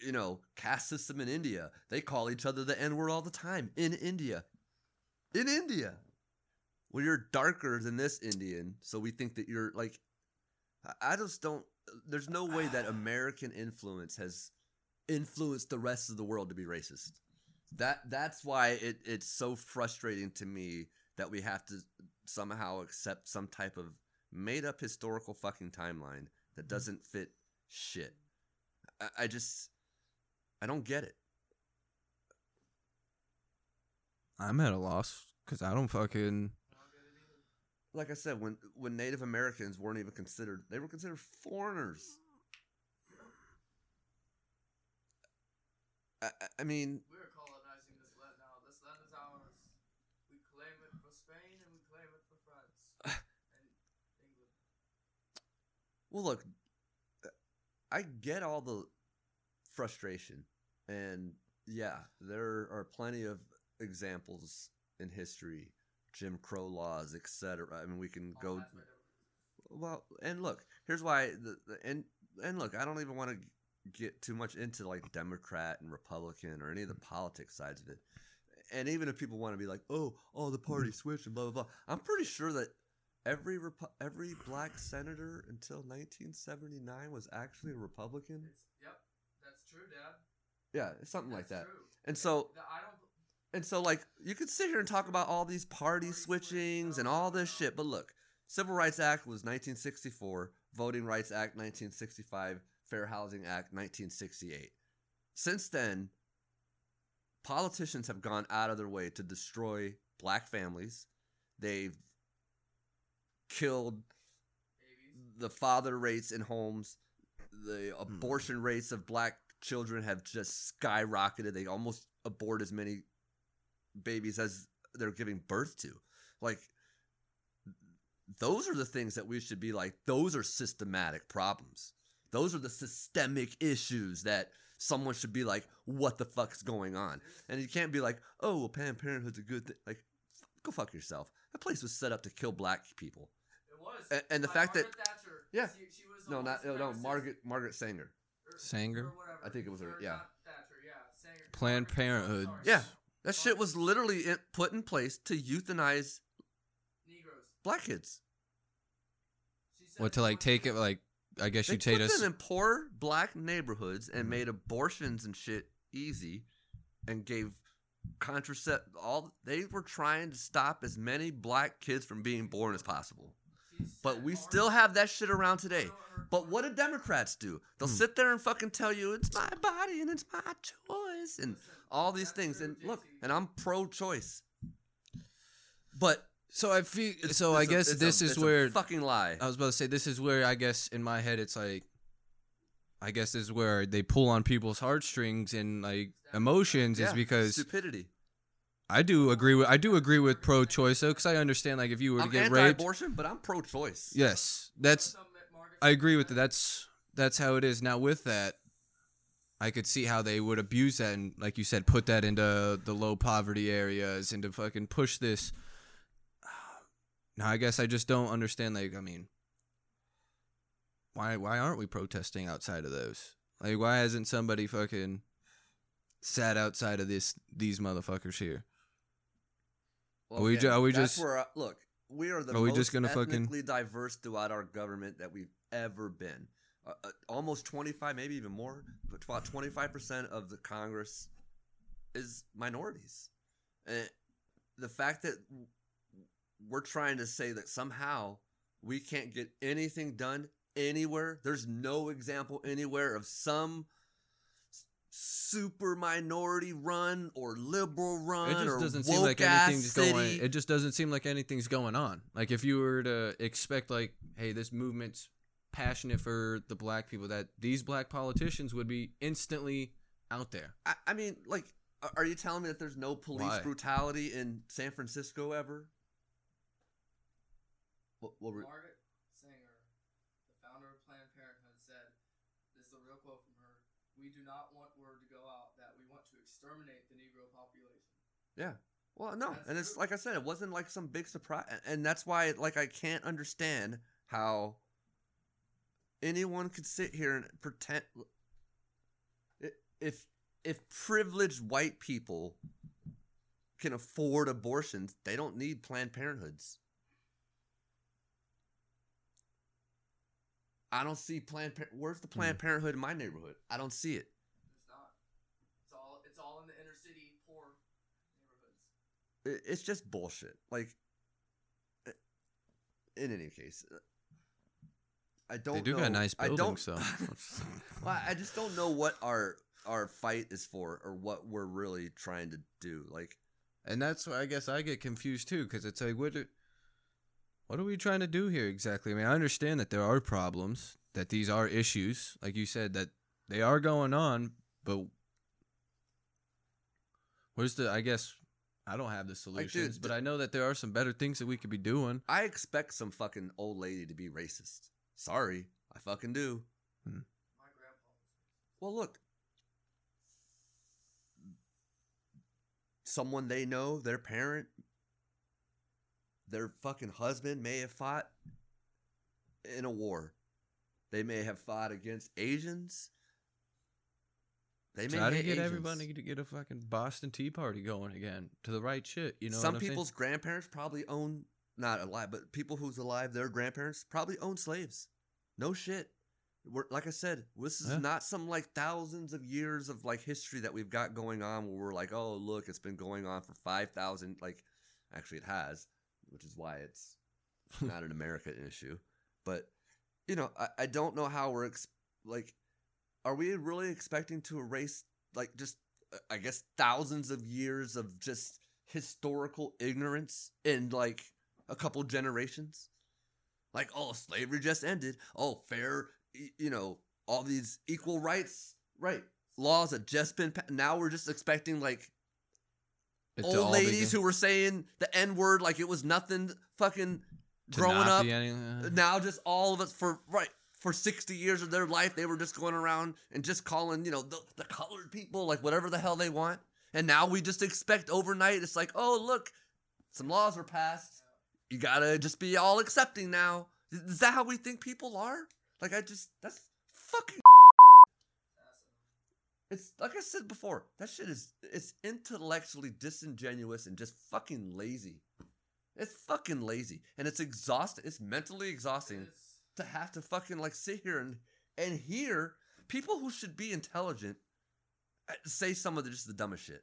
you know, caste system in India. They call each other the N word all the time in India. In India, well, you're darker than this Indian, so we think that you're like. I- just don't. There's no way that American influence has influenced the rest of the world to be racist. That that's why it, it's so frustrating to me that we have to somehow accept some type of made up historical fucking timeline that hmm. doesn't fit shit. I, I just I don't get it. I'm at a loss because I don't fucking. I don't get it either. Like I said, when when Native Americans weren't even considered, they were considered foreigners. I, I- mean, We're colonizing this land now. This land is ours. We claim it for Spain and we claim it for France and England. Well, look, I get all the frustration, and yeah, there are plenty of examples in history, Jim Crow laws, etc. I mean, we can All go. that's. Well, and look, here's why. The, the and and look, I don't even want to get too much into like Democrat and Republican or any of the politics sides of it. and even if people want to be like, oh, oh, the party switched and blah blah blah, I'm pretty sure that every Repu- every black senator until 1979 was actually a Republican. It's, yep, that's true, Dad. Yeah, something like that. True. And so The- I don't. And so like you could sit here and talk about all these party switchings and all this shit, but look, Civil Rights Act was 1964, Voting Rights Act 1965, Fair Housing Act 1968. Since then, politicians have gone out of their way to destroy black families. They've killed the father rates in homes, the Hmm. abortion rates of black children have just skyrocketed. They almost abort as many babies as they're giving birth to. Like, those are the things that we should be like, those are systematic problems. Those are the systemic issues that someone should be like, what the fuck's going on? And you can't be like, oh, well, Planned Parenthood's a good thing. Like, f- go fuck yourself. That place was set up to kill black people. It was. And- and the By fact that- Thatcher. Yeah. She, she was No, not no, no. Margaret Margaret Sanger. Or- Sanger? or whatever. I think it was her, yeah. Thatcher, yeah. Sanger. Planned Parenthood. Yeah. That shit was literally in, put in place to euthanize Negroes. black kids. She said What to like take it like I guess They you put take us them in poor black neighborhoods and Mhm. made abortions and shit easy, and gave contracept all. They were trying to stop as many black kids from being born as possible. she But we still have that shit around today. don't know her- But what do Democrats do? They'll Hmm. sit there and fucking tell you it's my body and it's my choice and Listen, all these things. And look, and I'm pro-choice, but So I feel it's, so I a- guess it's this a, is a where fucking lie. I was about to say this is where I guess in my head it's like I guess this is where they pull on people's heartstrings and like emotions is because stupidity. I do agree with I do agree with pro-choice though because I understand like if you were to I'm get raped, anti-abortion, but I'm pro-choice. yes, that's I agree with that. That's that's how it is now. With that, I could see how they would abuse that and, like you said, put that into the low poverty areas and to fucking push this. Now, I guess I just don't understand. Like, I mean, why why aren't we protesting outside of those? Like, why hasn't somebody fucking sat outside of this these motherfuckers here? Well, Are we ju- are we just- where I- look? We are the Are we just gonna fucking- ethnically diverse throughout our government that we've ever been. Uh, uh, almost twenty five, maybe even more. But about twenty five percent of the Congress is minorities. And the fact that we're trying to say that somehow we can't get anything done anywhere. There's no example anywhere of some super minority run or liberal run It just doesn't seem like anything's city. going. It just doesn't seem like anything's going on. Like if you were to expect, like, hey, this movement's passionate for the black people, that these black politicians would be instantly out there. I, I mean, like, are you telling me that there's no police Why? brutality in San Francisco ever? What, what were, Margaret Sanger, the founder of Planned Parenthood, said, "This is a real quote from her. We do not want word to go out that we want to exterminate the Negro population." yeah. Well, no, That's and it's true. like I said, it wasn't like some big surprise, and that's why, like, I can't understand how anyone could sit here and pretend if if privileged white people can afford abortions, they don't need Planned Parenthoods. I don't see Planned. Par- Where's the Planned hmm. Parenthood in my neighborhood? I don't see it. It's not. It's all. It's all in the inner city poor neighborhoods. I- It's just bullshit. Like, in any case, I don't. They do know, got nice I don't- buildings, well, I just don't know what our our fight is for, or what we're really trying to do. Like, And that's why I guess I get confused too, because it's like, what, are, what are we trying to do here exactly? I mean, I understand that there are problems, that these are issues, like you said, that they are going on, but where's the? I guess I don't have the solutions, but I know that there are some better things that we could be doing. I expect some fucking old lady to be racist. Sorry, I fucking do. My grandpa. Well, look. Someone they know, their parent, their fucking husband may have fought in a war. They may have fought against Asians. They may Try to get Asians. everybody to get a fucking Boston Tea Party going again to the right shit. You know, Some what I'm saying? people's grandparents probably own not alive, but people who's alive, their grandparents probably owned slaves. No shit. We're like I said, this is Yeah. not some like thousands of years of like history that we've got going on where we're like, oh look, it's been going on for five thousand. Like, actually, it has, which is why it's not an American issue. But you know, I, I don't know how we're ex- like, are we really expecting to erase like just uh, I guess thousands of years of just historical ignorance and like a couple generations? Like, oh, slavery just ended. Oh, fair, you know, all these equal rights, right? Laws have just been. Pa- now we're just expecting like It to old ladies who were saying the N word like it was nothing fucking growing up. any- uh, Now just all of us for right for 60 years of their life they were just going around and just calling, you know, the, the colored people like whatever the hell they want. And now we just expect overnight it's like, "Oh, look, some laws were passed. You got to just be all accepting now." Is that how we think people are? Like I just that's fucking it's like I said before, that shit is it's intellectually disingenuous and just fucking lazy. It's fucking lazy. And it's exhausting. It's mentally exhausting It's- to have to fucking like sit here and and hear people who should be intelligent uh, say some of the, just the dumbest shit.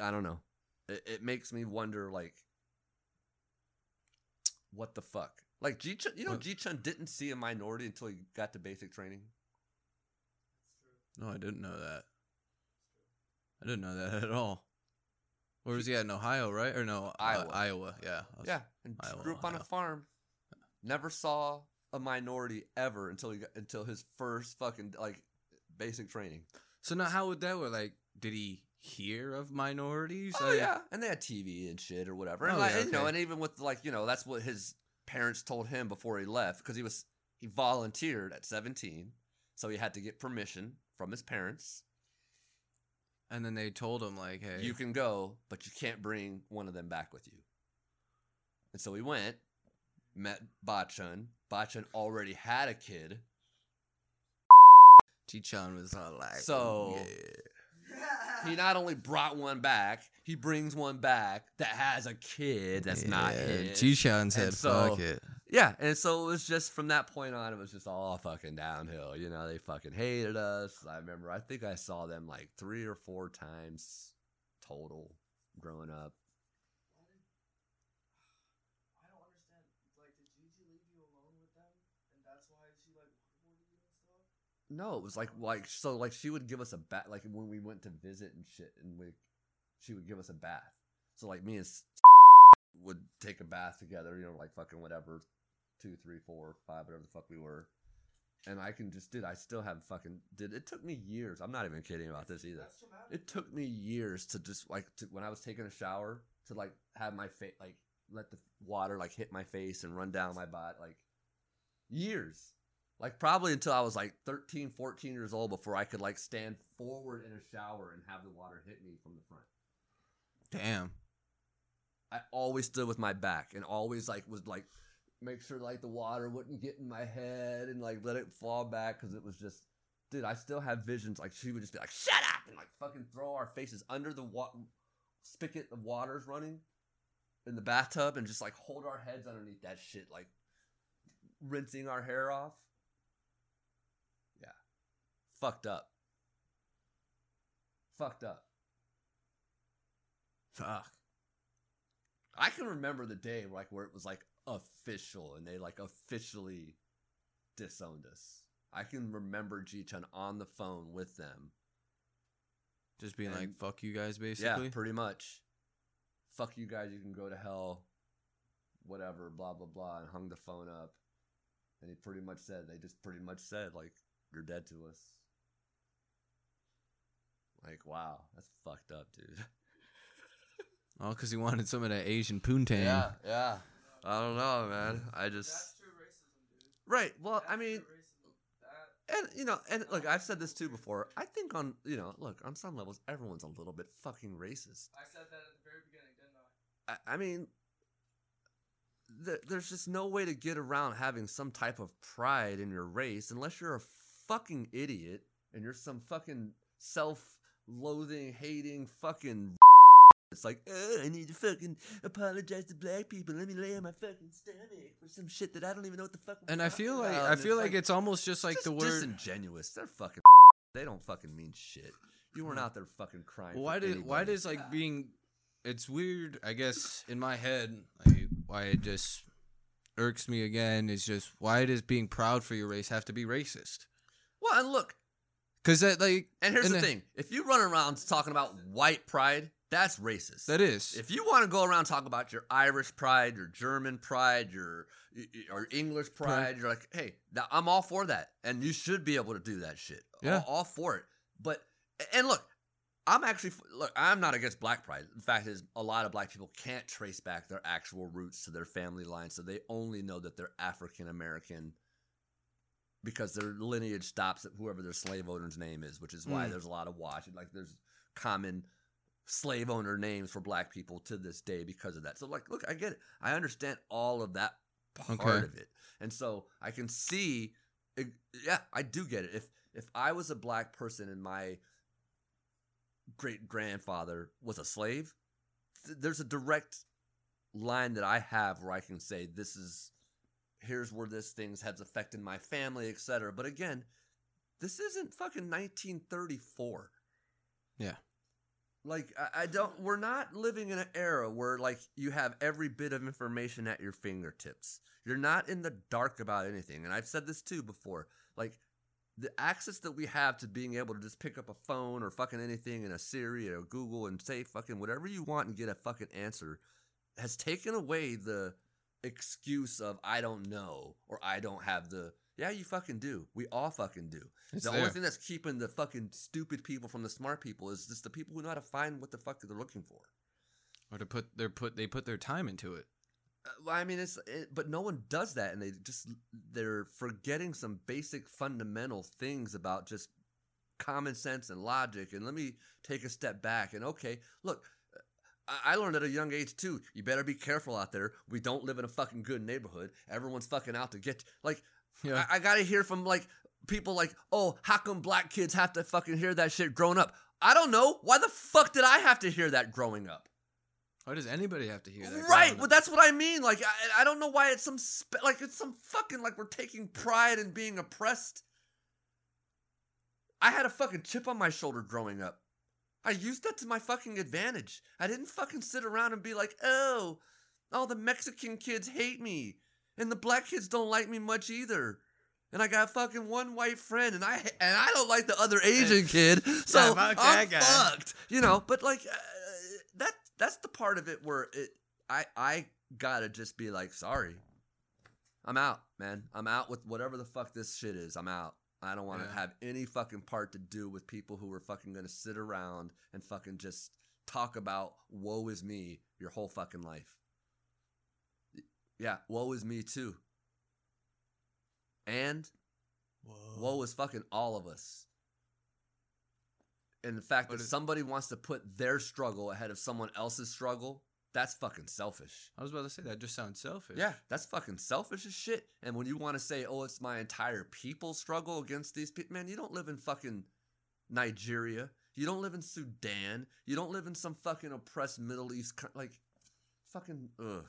I, don't know. It, it makes me wonder, like, what the fuck? Like G Chun, you know? G Chun didn't see a minority until he got to basic training. No, I didn't know that. I didn't know that at all. Where was he at in Ohio, right? Or no, uh, Iowa. Iowa. Yeah. Yeah, and Iowa, grew up on a farm. Never saw a minority ever until he got until his first fucking like basic training. So now, how would that work? Like, did he hear of minorities? Oh Like- yeah, and they had TV and shit or whatever. And Oh, like, yeah, you know, and even with like you know, that's what his parents told him before he left because he was he volunteered at seventeen, so he had to get permission from his parents. And then they told him like, "Hey, You can go, but you can't bring one of them back with you. And so he went, met Bachun. Bachun already had a kid. Chichan was all like, So- yeah. He not only brought one back, he brings one back that has a kid that's not Yeah, his. Chichan said, so- "Fuck it." Yeah, and so it was just from that point on, it was just all fucking downhill. You know, they fucking hated us. I remember, I think I saw them like three or four times total growing up. I don't understand. Like, did Gigi leave you alone with them, and that's why she like waterboarded you and stuff? No, it was like like so like she would give us a bath like when we went to visit and shit, and we she would give us a bath. So like me and would take a bath together, you know, like fucking whatever, two, three, four, five, whatever the fuck we were. And I can just, dude, I still have fucking, dude, it took me years. I'm not even kidding about this either. It took me years to just like to, when I was taking a shower to like have my face like let the water like hit my face and run down my body like years. Like probably until I was like 13, 14 years old before I could like stand forward in a shower and have the water hit me from the front. Damn. I always stood with my back and always like was like make sure like the water wouldn't get in my head and like let it fall back because it was just dude I still have visions like she would just be like shut up and like fucking throw our faces under the wa- spigot of water's running in the bathtub and just like hold our heads underneath that shit like rinsing our hair off fucked up fucked up Fuck. I can remember the day like where it was like official and they like officially disowned us. I can remember G Chun on the phone with them. Just being like, "Fuck you guys," basically. Yeah, pretty much. Fuck you guys, you can go to hell. Whatever, blah blah blah, and hung the phone up. And he pretty much said, they just pretty much said, like, you're dead to us. Like, wow, that's fucked up, dude. Oh, because he wanted some of that Asian poontang. Yeah, yeah. I don't know, man. I just That's true racism, dude. right. Well, That's I mean, true racism. That and you know, and look, I've said this too before. I think on you know, look, on some levels, everyone's a little bit fucking racist. I said that at the very beginning, didn't I? I, I mean, th- there's just no way to get around having some type of pride in your race unless you're a fucking idiot and you're some fucking self-loathing, hating fucking. It's like, oh, I need to fucking apologize to black people. Let me lay on my fucking stomach for some shit that I don't even know what the fuck. we're And I feel like about. I And feel like it's almost just like just the word. disingenuous. They're fucking. They don't fucking mean shit. You weren't hmm. out there fucking crying. Why did why does like being? It's weird. I guess in my head, like, why it just irks me again is just why does being proud for your race have to be racist? Well, and look, Because that like and here's And the the- thing: if you run around talking about white pride, that's racist. that is If you want to go around talk about your Irish pride, your German pride, your or English pride, you're like, hey, now I'm all for that, and you should be able to do that shit. Yeah. all, all for it. But and look, I'm actually look, I'm not against black pride. The fact is, a lot of black people can't trace back their actual roots to their family line, so they only know that they're African American. Because their lineage stops at whoever their slave owner's name is, which is why Mm. there's a lot of wash. Like there's common slave owner names for black people to this day because of that. So like look, I get it. I understand all of that part Okay. of it. And so I can see it, yeah, I do get it. If if I was a black person and my great grandfather was a slave, th- there's a direct line that I have where I can say this is here's where this things has affected my family, etc. But again, this isn't fucking 1934 yeah. like I, I don't we're not living in an era where like you have every bit of information at your fingertips you're not in the dark about anything and i've said this too before like the access that we have to being able to just pick up a phone or fucking anything in a siri or google and say fucking whatever you want and get a fucking answer has taken away the excuse of i don't know or i don't have the yeah you fucking do we all fucking do It's the there. only thing that's keeping the fucking stupid people from the smart people is just the people who know how to find what the fuck they're looking for. or to put their put they put their time into it. Uh, well, I mean, it's it, but no one does that, and they just they're forgetting some basic fundamental things about just common sense and logic. And let me take a step back and okay, look. I learned at a young age too. You better be careful out there. We don't live in a fucking good neighborhood. Everyone's fucking out to get like Yeah. I, I gotta hear from like people like, oh, how come black kids have to fucking hear that shit growing up? I don't know. Why the fuck did I have to hear that growing up? Why does anybody have to hear that? Right. Well, that's what I mean. Like, I, I don't know why it's some spe- like it's some fucking like we're taking pride in being oppressed. I had a fucking chip on my shoulder growing up. I used that to my fucking advantage. I didn't fucking sit around and be like, oh, all the Mexican kids hate me, and the black kids don't like me much either. And I got fucking one white friend, and I and I don't like the other Asian kid, so Yeah, I'm that guy. fucked. You know, but like uh, that that's the part of it where it I I gotta just be like, sorry, I'm out, man. I'm out with whatever the fuck this shit is. I'm out. I don't want to Yeah. have any fucking part to do with people who are fucking gonna sit around and fucking just talk about woe is me your whole fucking life. Yeah, woe is me too. And woe is fucking all of us. And the fact But that somebody wants to put their struggle ahead of someone else's struggle, that's fucking selfish. I was about to say that just sounds selfish. Yeah, that's fucking selfish as shit. And when you want to say, oh, it's my entire people struggle against these people, man, you don't live in fucking Nigeria. You don't live in Sudan. You don't live in some fucking oppressed Middle East, co- like, fucking, ugh.